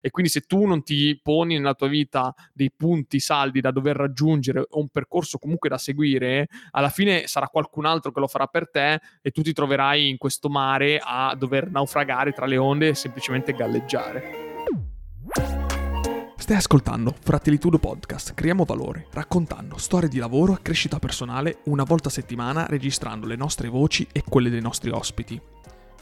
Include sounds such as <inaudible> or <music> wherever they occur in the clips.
E quindi se tu non ti poni nella tua vita dei punti saldi da dover raggiungere o un percorso comunque da seguire, alla fine sarà qualcun altro che lo farà per te e tu ti troverai in questo mare a dover naufragare tra le onde e semplicemente galleggiare. Stai ascoltando Fratellitudo Podcast, creiamo valore, raccontando storie di lavoro e crescita personale una volta a settimana registrando le nostre voci e quelle dei nostri ospiti.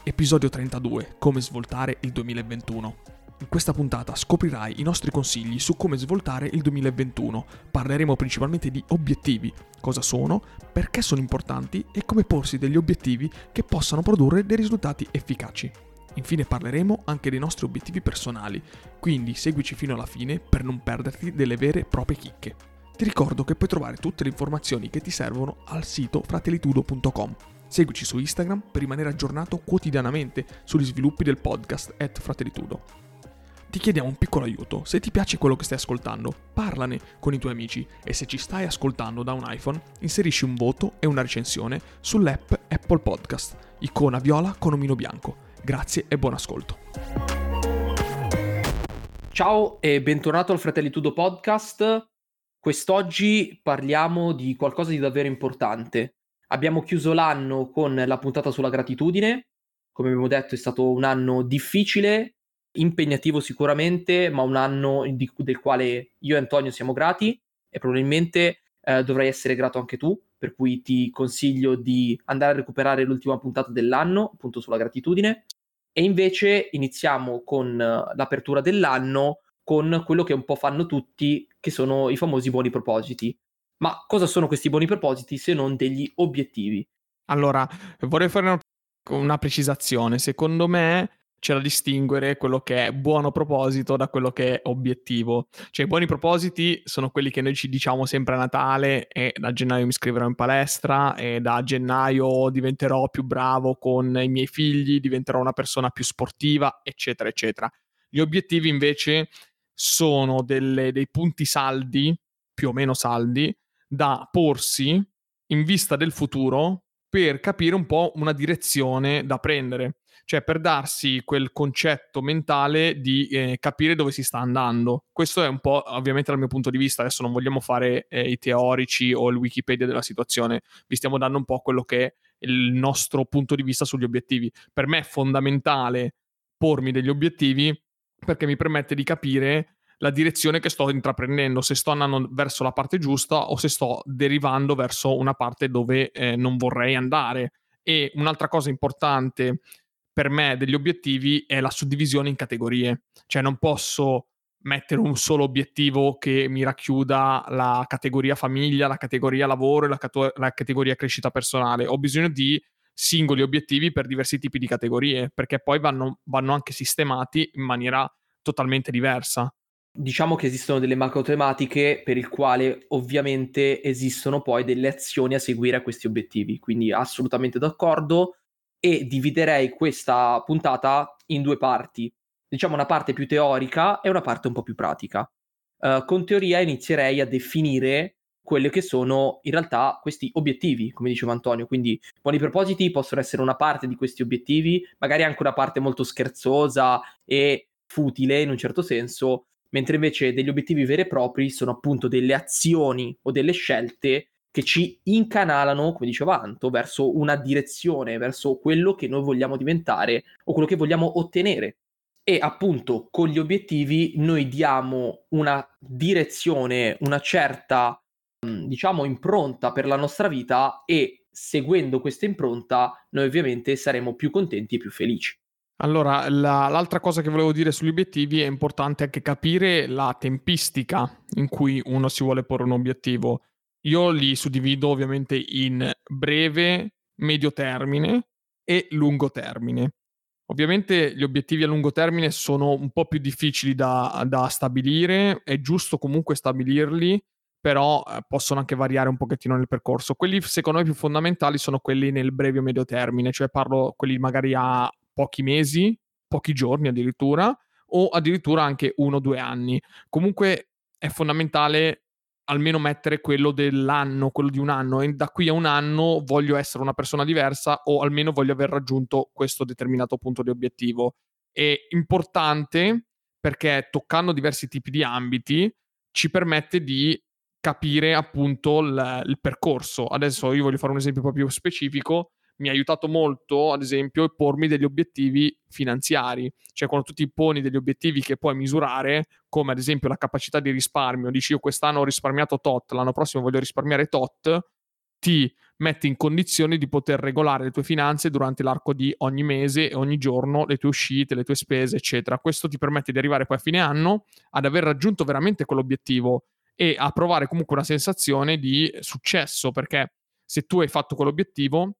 Episodio 32, come svoltare il 2021. In questa puntata scoprirai i nostri consigli su come svoltare il 2021. Parleremo principalmente di obiettivi, cosa sono, perché sono importanti e come porsi degli obiettivi che possano produrre dei risultati efficaci. Infine parleremo anche dei nostri obiettivi personali, quindi seguici fino alla fine per non perderti delle vere e proprie chicche. Ti ricordo che puoi trovare tutte le informazioni che ti servono al sito fratellitudo.com. Seguici su Instagram per rimanere aggiornato quotidianamente sugli sviluppi del podcast at Fratellitudo. Ti chiediamo un piccolo aiuto, se ti piace quello che stai ascoltando, parlane con i tuoi amici e se ci stai ascoltando da un iPhone, inserisci un voto e una recensione sull'app Apple Podcast, icona viola con omino bianco Grazie e buon ascolto. Ciao e bentornato al Fratellitudo Podcast. Quest'oggi parliamo di qualcosa di davvero importante. Abbiamo chiuso l'anno con la puntata sulla gratitudine. Come abbiamo detto è stato un anno difficile, impegnativo sicuramente, ma un anno di, del quale io e Antonio siamo grati e probabilmente eh, dovrai essere grato anche tu, per cui ti consiglio di andare a recuperare l'ultima puntata dell'anno, appunto sulla gratitudine. E invece iniziamo con eh, l'apertura dell'anno con quello che un po' fanno tutti, che sono i famosi buoni propositi. Ma cosa sono questi buoni propositi se non degli obiettivi? Allora, vorrei fare una, una precisazione. Secondo me c'è da distinguere quello che è buono proposito da quello che è obiettivo. Cioè, i buoni propositi sono quelli che noi ci diciamo sempre a Natale e da gennaio mi iscriverò in palestra e da gennaio diventerò più bravo con i miei figli, diventerò una persona più sportiva, eccetera, eccetera. Gli obiettivi invece sono delle, dei punti saldi, più o meno saldi, da porsi in vista del futuro per capire un po' una direzione da prendere cioè per darsi quel concetto mentale di eh, capire dove si sta andando. Questo è un po' ovviamente dal mio punto di vista, adesso non vogliamo fare eh, i teorici o il Wikipedia della situazione, vi stiamo dando un po' quello che è il nostro punto di vista sugli obiettivi. Per me è fondamentale pormi degli obiettivi perché mi permette di capire la direzione che sto intraprendendo, se sto andando verso la parte giusta o se sto derivando verso una parte dove eh, non vorrei andare. E un'altra cosa importante per me degli obiettivi è la suddivisione in categorie. Cioè non posso mettere un solo obiettivo che mi racchiuda la categoria famiglia, la categoria lavoro e la, cato- la categoria crescita personale. Ho bisogno di singoli obiettivi per diversi tipi di categorie, perché poi vanno, vanno anche sistemati in maniera totalmente diversa. Diciamo che esistono delle macro tematiche per il quale ovviamente esistono poi delle azioni a seguire a questi obiettivi, quindi assolutamente d'accordo e dividerei questa puntata in due parti. Diciamo una parte più teorica e una parte un po' più pratica. Uh, con teoria inizierei a definire quelli che sono in realtà questi obiettivi, come diceva Antonio. Quindi buoni propositi possono essere una parte di questi obiettivi, magari anche una parte molto scherzosa e futile in un certo senso, mentre invece degli obiettivi veri e propri sono appunto delle azioni o delle scelte che ci incanalano, come diceva Anto, verso una direzione, verso quello che noi vogliamo diventare o quello che vogliamo ottenere. E appunto con gli obiettivi noi diamo una direzione, una certa, mm, diciamo, impronta per la nostra vita e seguendo questa impronta noi ovviamente saremo più contenti e più felici. Allora, la, l'altra cosa che volevo dire sugli obiettivi è importante anche capire la tempistica in cui uno si vuole porre un obiettivo. Io li suddivido ovviamente in breve, medio termine e lungo termine. Ovviamente gli obiettivi a lungo termine sono un po' più difficili da, da stabilire, è giusto comunque stabilirli, però eh, possono anche variare un pochettino nel percorso. Quelli secondo me più fondamentali sono quelli nel breve o medio termine, cioè parlo quelli magari a pochi mesi, pochi giorni addirittura, o addirittura anche uno o due anni. Comunque è fondamentale almeno mettere quello dell'anno, quello di un anno, e da qui a un anno voglio essere una persona diversa o almeno voglio aver raggiunto questo determinato punto di obiettivo. È importante perché toccando diversi tipi di ambiti ci permette di capire appunto il, il percorso. Adesso io voglio fare un esempio più specifico mi ha aiutato molto, ad esempio, a pormi degli obiettivi finanziari. Cioè, quando tu ti poni degli obiettivi che puoi misurare, come ad esempio la capacità di risparmio, dici io quest'anno ho risparmiato tot, l'anno prossimo voglio risparmiare tot, ti metti in condizione di poter regolare le tue finanze durante l'arco di ogni mese e ogni giorno, le tue uscite, le tue spese, eccetera. Questo ti permette di arrivare poi a fine anno ad aver raggiunto veramente quell'obiettivo e a provare comunque una sensazione di successo, perché se tu hai fatto quell'obiettivo,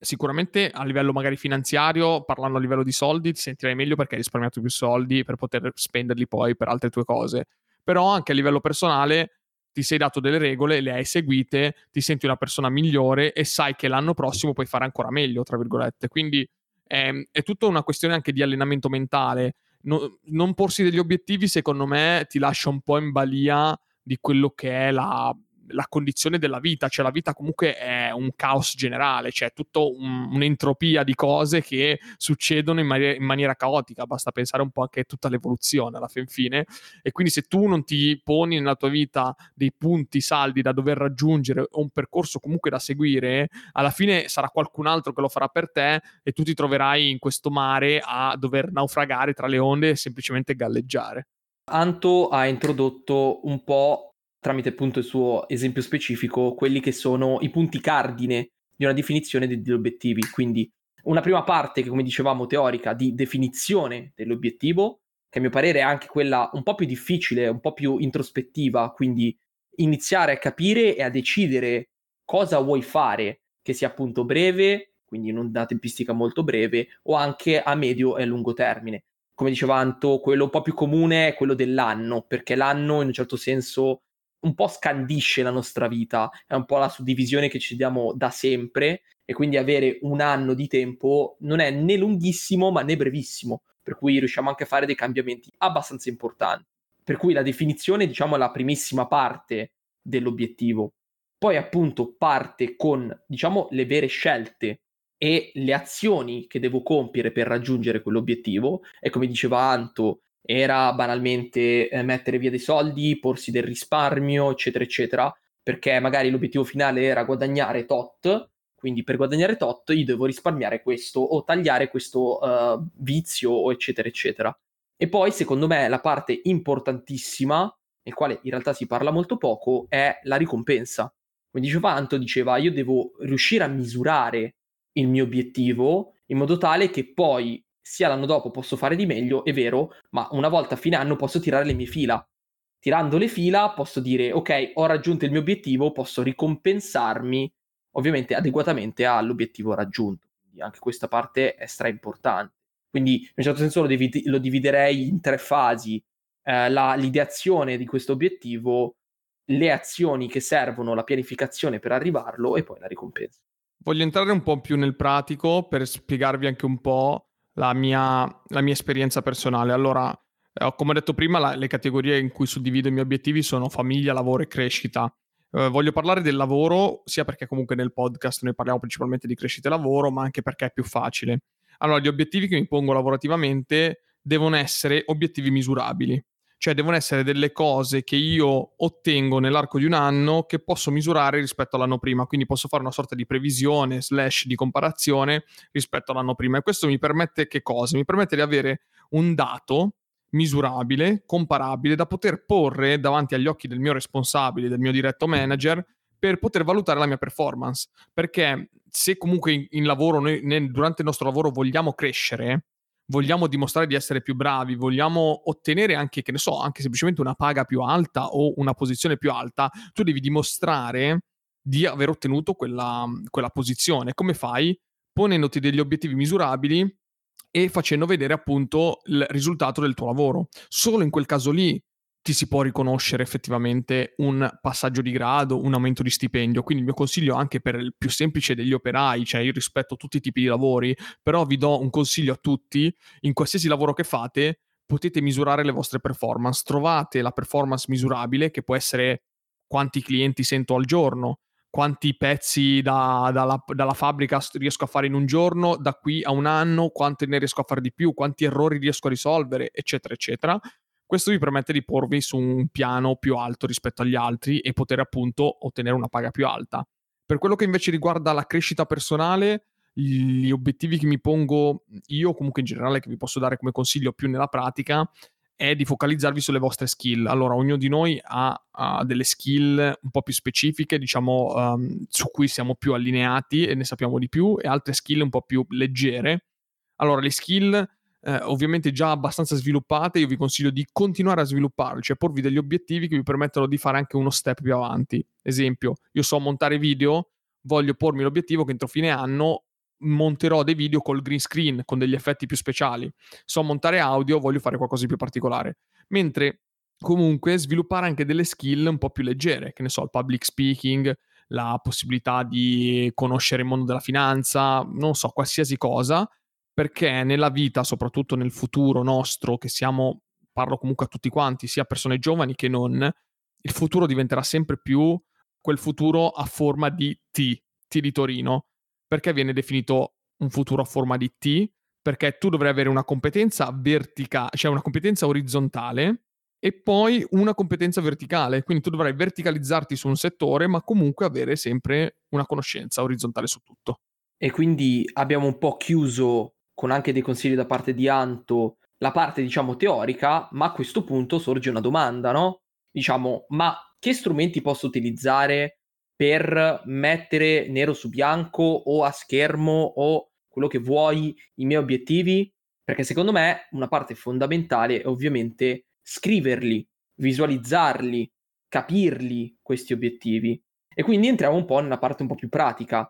sicuramente a livello magari finanziario, parlando a livello di soldi, ti sentirai meglio perché hai risparmiato più soldi per poter spenderli poi per altre tue cose. Però anche a livello personale ti sei dato delle regole, le hai seguite, ti senti una persona migliore e sai che l'anno prossimo puoi fare ancora meglio, tra virgolette. Quindi è, ehm, è tutta una questione anche di allenamento mentale. No, non porsi degli obiettivi, secondo me, ti lascia un po' in balia di quello che è la, la condizione della vita, cioè la vita comunque è un caos generale, cioè tutta un, un'entropia di cose che succedono in, maniera, in maniera caotica, basta pensare un po' anche a tutta l'evoluzione alla fin fine e quindi se tu non ti poni nella tua vita dei punti saldi da dover raggiungere o un percorso comunque da seguire, alla fine sarà qualcun altro che lo farà per te e tu ti troverai in questo mare a dover naufragare tra le onde e semplicemente galleggiare. Anto ha introdotto un po' tramite appunto il suo esempio specifico, quelli che sono i punti cardine di una definizione degli obiettivi. Quindi una prima parte che, come dicevamo, teorica di definizione dell'obiettivo, che a mio parere è anche quella un po' più difficile, un po' più introspettiva, quindi iniziare a capire e a decidere cosa vuoi fare, che sia appunto breve, quindi in una tempistica molto breve, o anche a medio e lungo termine. Come diceva Anto, quello un po' più comune è quello dell'anno, perché l'anno in un certo senso un po' scandisce la nostra vita, è un po' la suddivisione che ci diamo da sempre e quindi avere un anno di tempo non è né lunghissimo ma né brevissimo, per cui riusciamo anche a fare dei cambiamenti abbastanza importanti. Per cui la definizione, diciamo, è la primissima parte dell'obiettivo. Poi appunto parte con, diciamo, le vere scelte e le azioni che devo compiere per raggiungere quell'obiettivo e come diceva Anto, era banalmente eh, mettere via dei soldi, porsi del risparmio, eccetera, eccetera, perché magari l'obiettivo finale era guadagnare tot, quindi per guadagnare tot io devo risparmiare questo o tagliare questo uh, vizio, eccetera, eccetera. E poi, secondo me, la parte importantissima, nel quale in realtà si parla molto poco, è la ricompensa. Come diceva Anto, diceva io devo riuscire a misurare il mio obiettivo in modo tale che poi sia l'anno dopo posso fare di meglio, è vero, ma una volta a fine anno posso tirare le mie fila. Tirando le fila posso dire ok, ho raggiunto il mio obiettivo, posso ricompensarmi ovviamente adeguatamente all'obiettivo raggiunto. Quindi anche questa parte è stra importante. Quindi in un certo senso lo, divid- lo dividerei in tre fasi. Eh, la, l'ideazione di questo obiettivo, le azioni che servono, la pianificazione per arrivarlo e poi la ricompensa. Voglio entrare un po' più nel pratico per spiegarvi anche un po' la mia, la mia esperienza personale. Allora, eh, come ho detto prima, la, le categorie in cui suddivido i miei obiettivi sono famiglia, lavoro e crescita. Eh, voglio parlare del lavoro sia perché comunque nel podcast noi parliamo principalmente di crescita e lavoro, ma anche perché è più facile. Allora, gli obiettivi che mi pongo lavorativamente devono essere obiettivi misurabili cioè devono essere delle cose che io ottengo nell'arco di un anno che posso misurare rispetto all'anno prima, quindi posso fare una sorta di previsione slash di comparazione rispetto all'anno prima e questo mi permette che cosa? Mi permette di avere un dato misurabile, comparabile, da poter porre davanti agli occhi del mio responsabile, del mio diretto manager, per poter valutare la mia performance. Perché se comunque in, lavoro, noi, nel, durante il nostro lavoro vogliamo crescere, vogliamo dimostrare di essere più bravi, vogliamo ottenere anche, che ne so, anche semplicemente una paga più alta o una posizione più alta, tu devi dimostrare di aver ottenuto quella, quella posizione. Come fai? Ponendoti degli obiettivi misurabili e facendo vedere appunto il risultato del tuo lavoro. Solo in quel caso lì ti si può riconoscere effettivamente un passaggio di grado, un aumento di stipendio. Quindi il mio consiglio anche per il più semplice degli operai, cioè io rispetto tutti i tipi di lavori, però vi do un consiglio a tutti, in qualsiasi lavoro che fate potete misurare le vostre performance, trovate la performance misurabile che può essere quanti clienti sento al giorno, quanti pezzi da, dalla, dalla, fabbrica riesco a fare in un giorno, da qui a un anno, quanti ne riesco a fare di più, quanti errori riesco a risolvere, eccetera, eccetera. Questo vi permette di porvi su un piano più alto rispetto agli altri e poter appunto ottenere una paga più alta. Per quello che invece riguarda la crescita personale, gli obiettivi che mi pongo io, comunque in generale, che vi posso dare come consiglio più nella pratica, è di focalizzarvi sulle vostre skill. Allora, ognuno di noi ha, ha delle skill un po' più specifiche, diciamo, um, su cui siamo più allineati e ne sappiamo di più, e altre skill un po' più leggere. Allora, le skill eh, ovviamente già abbastanza sviluppate, io vi consiglio di continuare a svilupparle, cioè porvi degli obiettivi che vi permettono di fare anche uno step più avanti. Esempio, io so montare video, voglio pormi l'obiettivo che entro fine anno monterò dei video col green screen, con degli effetti più speciali. So montare audio, voglio fare qualcosa di più particolare. Mentre comunque sviluppare anche delle skill un po' più leggere, che ne so, il public speaking, la possibilità di conoscere il mondo della finanza, non so, qualsiasi cosa, perché nella vita, soprattutto nel futuro nostro, che siamo, parlo comunque a tutti quanti, sia persone giovani che non, il futuro diventerà sempre più quel futuro a forma di T, T di Torino, perché viene definito un futuro a forma di T? Perché tu dovrai avere una competenza verticale, cioè una competenza orizzontale e poi una competenza verticale. Quindi tu dovrai verticalizzarti su un settore, ma comunque avere sempre una conoscenza orizzontale su tutto. E quindi abbiamo un po' chiuso con anche dei consigli da parte di Anto la parte diciamo teorica, ma a questo punto sorge una domanda, no? Diciamo, ma che strumenti posso utilizzare per mettere nero su bianco o a schermo o quello che vuoi i miei obiettivi? Perché secondo me una parte fondamentale è ovviamente scriverli, visualizzarli, capirli questi obiettivi. E quindi entriamo un po' nella parte un po' più pratica.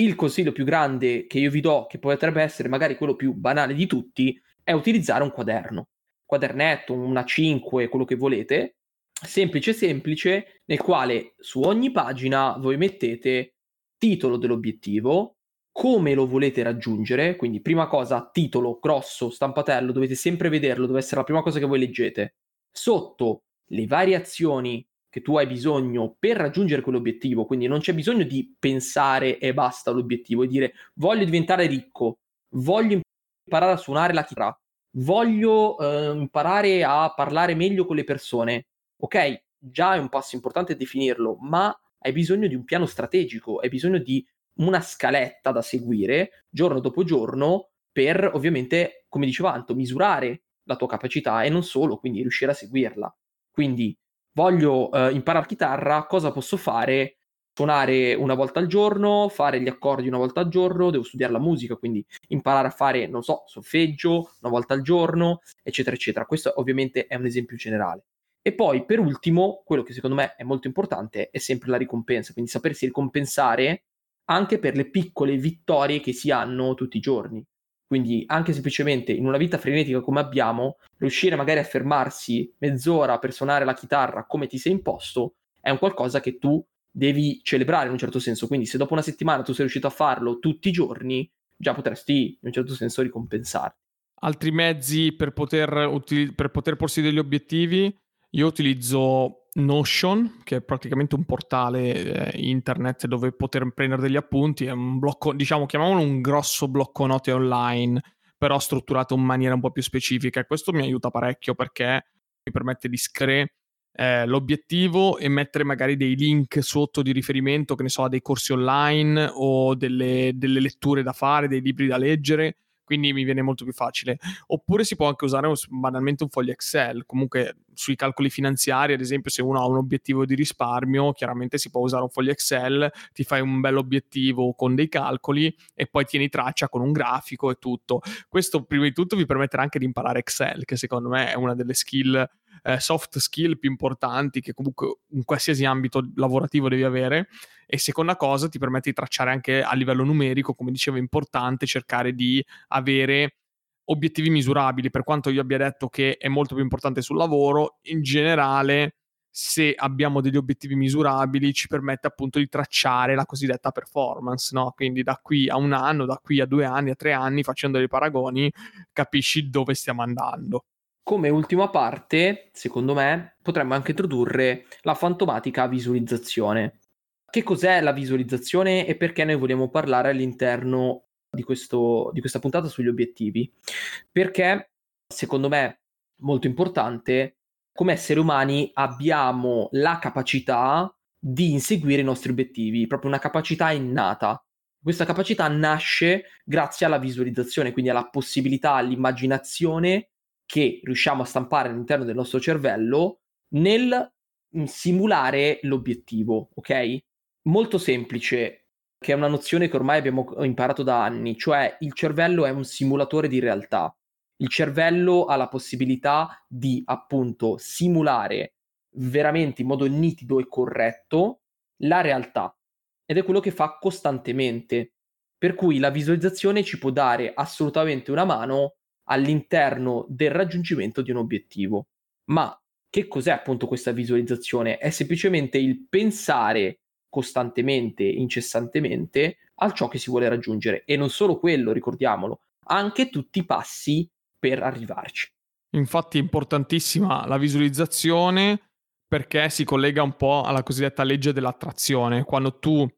Il consiglio più grande che io vi do, che potrebbe essere magari quello più banale di tutti, è utilizzare un quaderno. Quadernetto, una 5, quello che volete, semplice semplice nel quale su ogni pagina voi mettete titolo dell'obiettivo, come lo volete raggiungere, quindi prima cosa titolo grosso, stampatello, dovete sempre vederlo, deve essere la prima cosa che voi leggete. Sotto le variazioni che tu hai bisogno per raggiungere quell'obiettivo, quindi non c'è bisogno di pensare e basta l'obiettivo e dire voglio diventare ricco, voglio imparare a suonare la chitarra, voglio eh, imparare a parlare meglio con le persone, ok, già è un passo importante definirlo, ma hai bisogno di un piano strategico, hai bisogno di una scaletta da seguire giorno dopo giorno per ovviamente, come diceva Anto, misurare la tua capacità e non solo, quindi riuscire a seguirla. Quindi voglio eh, imparare chitarra, cosa posso fare? Suonare una volta al giorno, fare gli accordi una volta al giorno, devo studiare la musica, quindi imparare a fare, non so, solfeggio una volta al giorno, eccetera, eccetera. Questo ovviamente è un esempio generale. E poi, per ultimo, quello che secondo me è molto importante è sempre la ricompensa, quindi sapersi ricompensare anche per le piccole vittorie che si hanno tutti i giorni. Quindi anche semplicemente in una vita frenetica come abbiamo, riuscire magari a fermarsi mezz'ora per suonare la chitarra come ti sei imposto è un qualcosa che tu devi celebrare in un certo senso. Quindi se dopo una settimana tu sei riuscito a farlo tutti i giorni, già potresti in un certo senso ricompensarti. Altri mezzi per poter, util- per poter porsi degli obiettivi io utilizzo Notion, che è praticamente un portale eh, internet dove poter prendere degli appunti, è un blocco, diciamo, chiamiamolo un grosso blocco note online, però strutturato in maniera un po' più specifica e questo mi aiuta parecchio perché mi permette di scrivere eh, l'obiettivo e mettere magari dei link sotto di riferimento, che ne so, a dei corsi online o delle, delle letture da fare, dei libri da leggere quindi mi viene molto più facile. Oppure si può anche usare banalmente un foglio Excel, comunque sui calcoli finanziari, ad esempio se uno ha un obiettivo di risparmio, chiaramente si può usare un foglio Excel, ti fai un bel obiettivo con dei calcoli e poi tieni traccia con un grafico e tutto. Questo prima di tutto vi permetterà anche di imparare Excel, che secondo me è una delle skill eh, soft skill più importanti che comunque in qualsiasi ambito lavorativo devi avere e seconda cosa ti permette di tracciare anche a livello numerico, come dicevo, è importante cercare di avere obiettivi misurabili, per quanto io abbia detto che è molto più importante sul lavoro, in generale se abbiamo degli obiettivi misurabili ci permette appunto di tracciare la cosiddetta performance, no? Quindi da qui a un anno, da qui a due anni, a tre anni, facendo dei paragoni, capisci dove stiamo andando. Come ultima parte, secondo me, potremmo anche introdurre la fantomatica visualizzazione. che cos'è la visualizzazione e perché noi vogliamo parlare all'interno di, questo, di questa puntata sugli obiettivi? Perché secondo me molto importante, come esseri umani abbiamo la capacità di inseguire i nostri obiettivi, proprio una capacità innata. Questa capacità nasce grazie alla visualizzazione, quindi alla possibilità, all'immaginazione che riusciamo a stampare all'interno del nostro cervello nel simulare l'obiettivo, ok? Molto semplice, che è una nozione che ormai abbiamo imparato da anni, cioè il cervello è un simulatore di realtà. Il cervello ha la possibilità di appunto simulare veramente in modo nitido e corretto la realtà ed è quello che fa costantemente. Per cui la visualizzazione ci può dare assolutamente una mano all'interno del raggiungimento di un obiettivo. Ma che cos'è appunto questa visualizzazione? È semplicemente il pensare costantemente, incessantemente a ciò che si vuole raggiungere e non solo quello, ricordiamolo, anche tutti i passi per arrivarci. Infatti è importantissima la visualizzazione perché si collega un po' alla cosiddetta legge dell'attrazione. Quando tu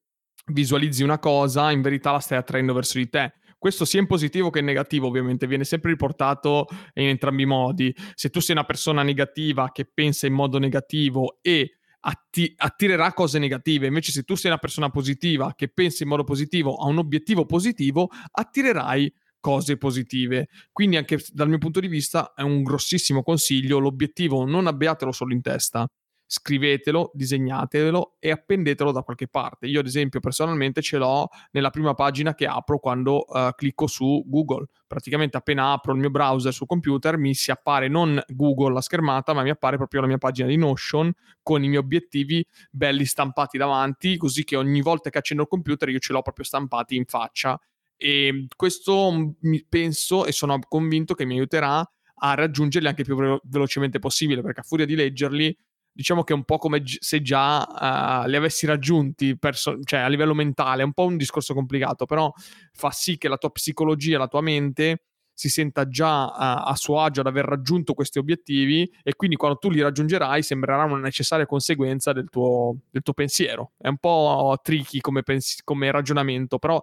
visualizzi una cosa, in verità la stai attraendo verso di te. Questo sia in positivo che in negativo, ovviamente, viene sempre riportato in entrambi i modi. Se tu sei una persona negativa che pensa in modo negativo e atti- attirerà cose negative, invece se tu sei una persona positiva che pensa in modo positivo a un obiettivo positivo, attirerai cose positive. Quindi anche dal mio punto di vista è un grossissimo consiglio, l'obiettivo non abbiatelo solo in testa, scrivetelo, disegnatelo e appendetelo da qualche parte. Io ad esempio personalmente ce l'ho nella prima pagina che apro quando uh, clicco su Google. Praticamente appena apro il mio browser sul computer mi si appare non Google la schermata, ma mi appare proprio la mia pagina di Notion con i miei obiettivi belli stampati davanti, così che ogni volta che accendo il computer io ce l'ho proprio stampati in faccia. E questo mi penso e sono convinto che mi aiuterà a raggiungerli anche più velocemente possibile, perché a furia di leggerli diciamo che è un po' come se già uh, li avessi raggiunti, perso- cioè a livello mentale, è un po' un discorso complicato, però fa sì che la tua psicologia, la tua mente si senta già uh, a suo agio ad aver raggiunto questi obiettivi e quindi quando tu li raggiungerai sembrerà una necessaria conseguenza del tuo, del tuo pensiero. È un po' tricky come, pens- come ragionamento, però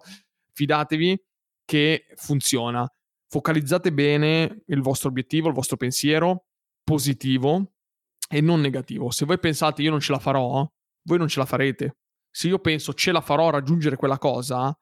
fidatevi che funziona. Focalizzate bene il vostro obiettivo, il vostro pensiero positivo e non negativo. Se voi pensate io non ce la farò, voi non ce la farete. Se io penso ce la farò a raggiungere quella cosa,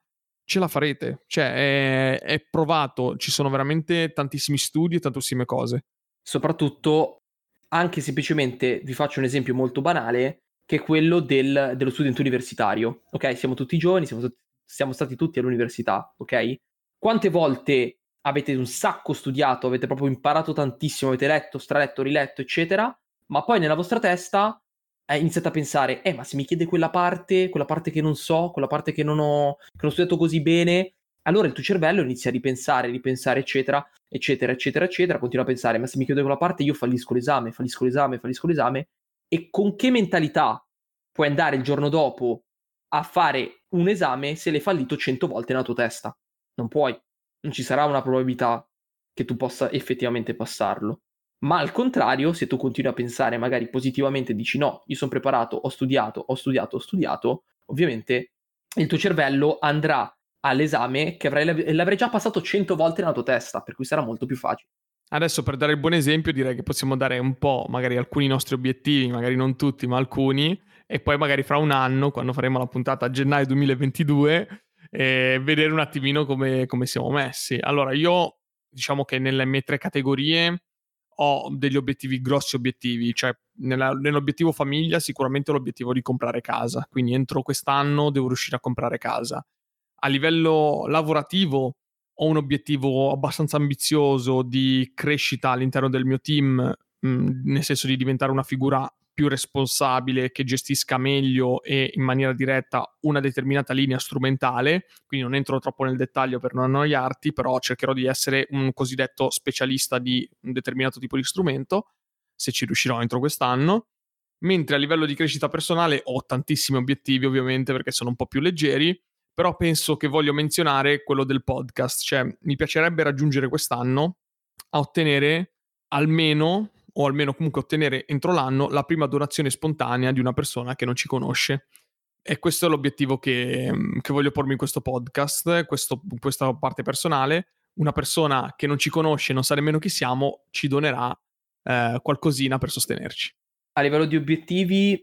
ce la farete. Cioè, è, è provato, ci sono veramente tantissimi studi e tantissime cose. Soprattutto, anche semplicemente, vi faccio un esempio molto banale, che è quello del, dello studente universitario. Ok, siamo tutti giovani, siamo, siamo stati tutti all'università, ok? Quante volte avete un sacco studiato, avete proprio imparato tantissimo, avete letto, straletto, riletto, eccetera, ma poi nella vostra testa eh, iniziate a pensare, eh, ma se mi chiede quella parte, quella parte che non so, quella parte che non ho, che non ho studiato così bene, allora il tuo cervello inizia a ripensare, ripensare, eccetera, eccetera, eccetera, eccetera, continua a pensare, ma se mi chiede quella parte io fallisco l'esame, fallisco l'esame, fallisco l'esame, e con che mentalità puoi andare il giorno dopo a fare un esame se l'hai fallito cento volte nella tua testa? Non puoi, non ci sarà una probabilità che tu possa effettivamente passarlo. Ma al contrario, se tu continui a pensare magari positivamente, dici no, io sono preparato, ho studiato, ho studiato, ho studiato, ovviamente il tuo cervello andrà all'esame che avrai, l'avrai già passato 100 volte nella tua testa, per cui sarà molto più facile. Adesso per dare il buon esempio direi che possiamo dare un po' magari alcuni nostri obiettivi, magari non tutti, ma alcuni, e poi magari fra un anno, quando faremo la puntata a gennaio 2022, eh, vedere un attimino come, come siamo messi. Allora io diciamo che nelle mie tre categorie ho degli obiettivi, grossi obiettivi, cioè nella, nell'obiettivo famiglia sicuramente l'obiettivo di comprare casa, quindi entro quest'anno devo riuscire a comprare casa. A livello lavorativo ho un obiettivo abbastanza ambizioso di crescita all'interno del mio team, mh, nel senso di diventare una figura più responsabile, che gestisca meglio e in maniera diretta una determinata linea strumentale, quindi non entro troppo nel dettaglio per non annoiarti, però cercherò di essere un cosiddetto specialista di un determinato tipo di strumento, se ci riuscirò entro quest'anno. Mentre a livello di crescita personale ho tantissimi obiettivi, ovviamente, perché sono un po' più leggeri, però penso che voglio menzionare quello del podcast, cioè mi piacerebbe raggiungere quest'anno a ottenere almeno o almeno comunque ottenere entro l'anno la prima donazione spontanea di una persona che non ci conosce. E questo è l'obiettivo che, che voglio pormi in questo podcast, questo, questa parte personale. Una persona che non ci conosce, non sa nemmeno chi siamo, ci donerà eh, qualcosina per sostenerci. A livello di obiettivi,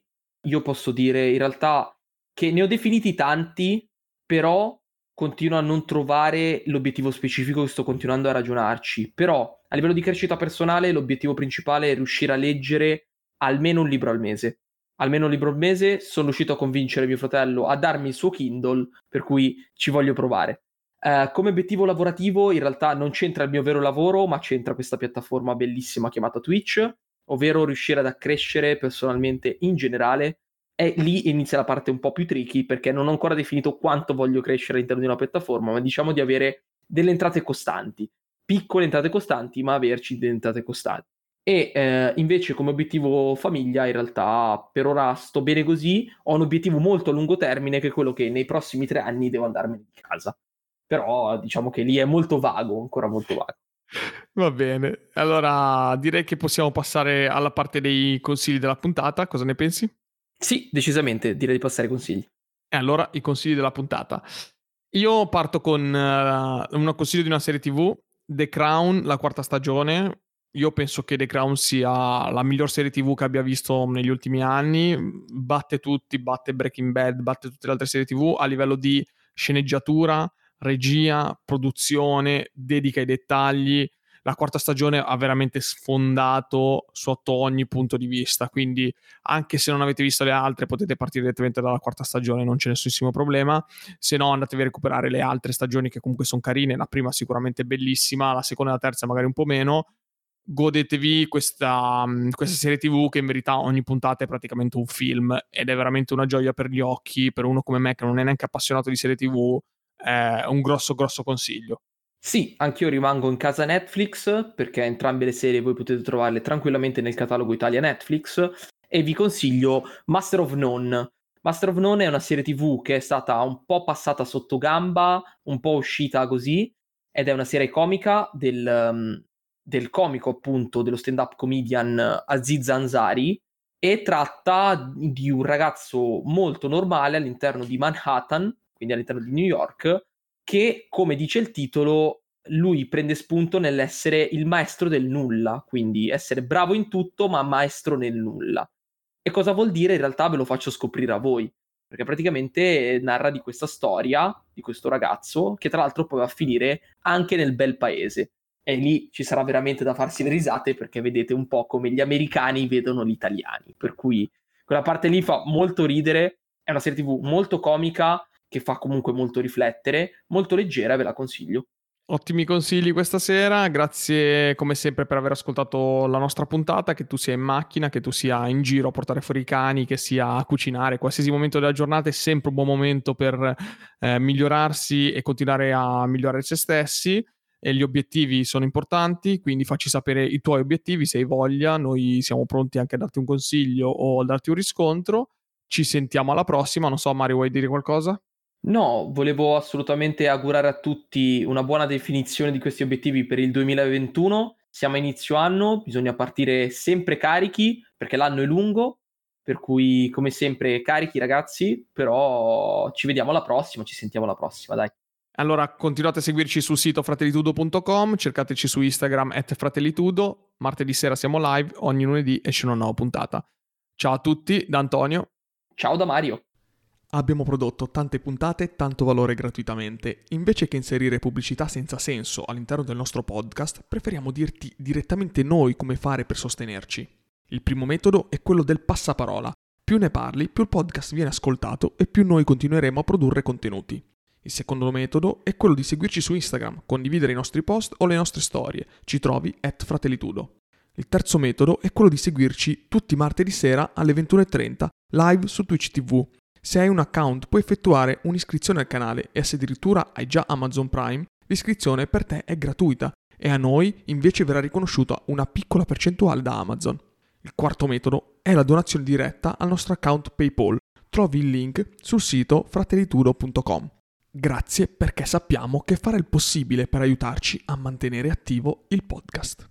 io posso dire in realtà che ne ho definiti tanti, però continuo a non trovare l'obiettivo specifico e sto continuando a ragionarci. Però a livello di crescita personale l'obiettivo principale è riuscire a leggere almeno un libro al mese. Almeno un libro al mese sono riuscito a convincere mio fratello a darmi il suo Kindle, per cui ci voglio provare. Uh, come obiettivo lavorativo in realtà non c'entra il mio vero lavoro, ma c'entra questa piattaforma bellissima chiamata Twitch, ovvero riuscire ad accrescere personalmente in generale e lì inizia la parte un po' più tricky perché non ho ancora definito quanto voglio crescere all'interno di una piattaforma, ma diciamo di avere delle entrate costanti, piccole entrate costanti, ma averci delle entrate costanti. E eh, invece come obiettivo famiglia in realtà per ora sto bene così, ho un obiettivo molto a lungo termine che è quello che nei prossimi tre anni devo andarmene di casa. Però diciamo che lì è molto vago, ancora molto vago. <laughs> Va bene, allora direi che possiamo passare alla parte dei consigli della puntata, cosa ne pensi? Sì, decisamente, direi di passare ai consigli. E allora i consigli della puntata. Io parto con uh, un consiglio di una serie TV, The Crown, la quarta stagione. Io penso che The Crown sia la miglior serie TV che abbia visto negli ultimi anni. Batte tutti, batte Breaking Bad, batte tutte le altre serie TV a livello di sceneggiatura, regia, produzione, dedica ai dettagli la quarta stagione ha veramente sfondato sotto ogni punto di vista, quindi anche se non avete visto le altre potete partire direttamente dalla quarta stagione, non c'è nessunissimo problema, se no andatevi a recuperare le altre stagioni che comunque sono carine, la prima sicuramente bellissima, la seconda e la terza magari un po' meno, godetevi questa, questa, serie tv che in verità ogni puntata è praticamente un film ed è veramente una gioia per gli occhi, per uno come me che non è neanche appassionato di serie tv, è un grosso grosso consiglio. Sì, anch'io rimango in casa Netflix perché entrambe le serie voi potete trovarle tranquillamente nel catalogo Italia Netflix e vi consiglio Master of None. Master of None è una serie TV che è stata un po' passata sotto gamba, un po' uscita così ed è una serie comica del, um, del comico appunto dello stand-up comedian Aziz Ansari e tratta di un ragazzo molto normale all'interno di Manhattan, quindi all'interno di New York, che, come dice il titolo, lui prende spunto nell'essere il maestro del nulla, quindi essere bravo in tutto ma maestro nel nulla. E cosa vuol dire? In realtà ve lo faccio scoprire a voi, perché praticamente narra di questa storia di questo ragazzo che tra l'altro poi va a finire anche nel bel paese. E lì ci sarà veramente da farsi le risate perché vedete un po' come gli americani vedono gli italiani. Per cui quella parte lì fa molto ridere, è una serie tv molto comica che fa comunque molto riflettere, molto leggera, ve la consiglio. Ottimi consigli questa sera, grazie come sempre per aver ascoltato la nostra puntata, che tu sia in macchina, che tu sia in giro a portare fuori i cani, che sia a cucinare, qualsiasi momento della giornata è sempre un buon momento per eh, migliorarsi e continuare a migliorare se stessi e gli obiettivi sono importanti, quindi facci sapere i tuoi obiettivi se hai voglia, noi siamo pronti anche a darti un consiglio o a darti un riscontro. Ci sentiamo alla prossima, non so Mario vuoi dire qualcosa? No, volevo assolutamente augurare a tutti una buona definizione di questi obiettivi per il 2021. Siamo a inizio anno, bisogna partire sempre carichi perché l'anno è lungo, per cui come sempre carichi ragazzi, però ci vediamo alla prossima, ci sentiamo alla prossima, dai. Allora continuate a seguirci sul sito fratellitudo.com, cercateci su Instagram at fratellitudo, martedì sera siamo live, ogni lunedì esce una nuova puntata. Ciao a tutti, da Antonio. Ciao da Mario. Abbiamo prodotto tante puntate, tanto valore gratuitamente. Invece che inserire pubblicità senza senso all'interno del nostro podcast, preferiamo dirti direttamente noi come fare per sostenerci. Il primo metodo è quello del passaparola. Più ne parli, più il podcast viene ascoltato e più noi continueremo a produrre contenuti. Il secondo metodo è quello di seguirci su Instagram, condividere i nostri post o le nostre storie. Ci trovi at fratellitudo. Il terzo metodo è quello di seguirci tutti martedì sera alle 21.30 live su Twitch TV se hai un account puoi effettuare un'iscrizione al canale e se addirittura hai già Amazon Prime, l'iscrizione per te è gratuita e a noi invece verrà riconosciuta una piccola percentuale da Amazon. Il quarto metodo è la donazione diretta al nostro account PayPal. Trovi il link sul sito fratellitudo.com. Grazie perché sappiamo che farà il possibile per aiutarci a mantenere attivo il podcast.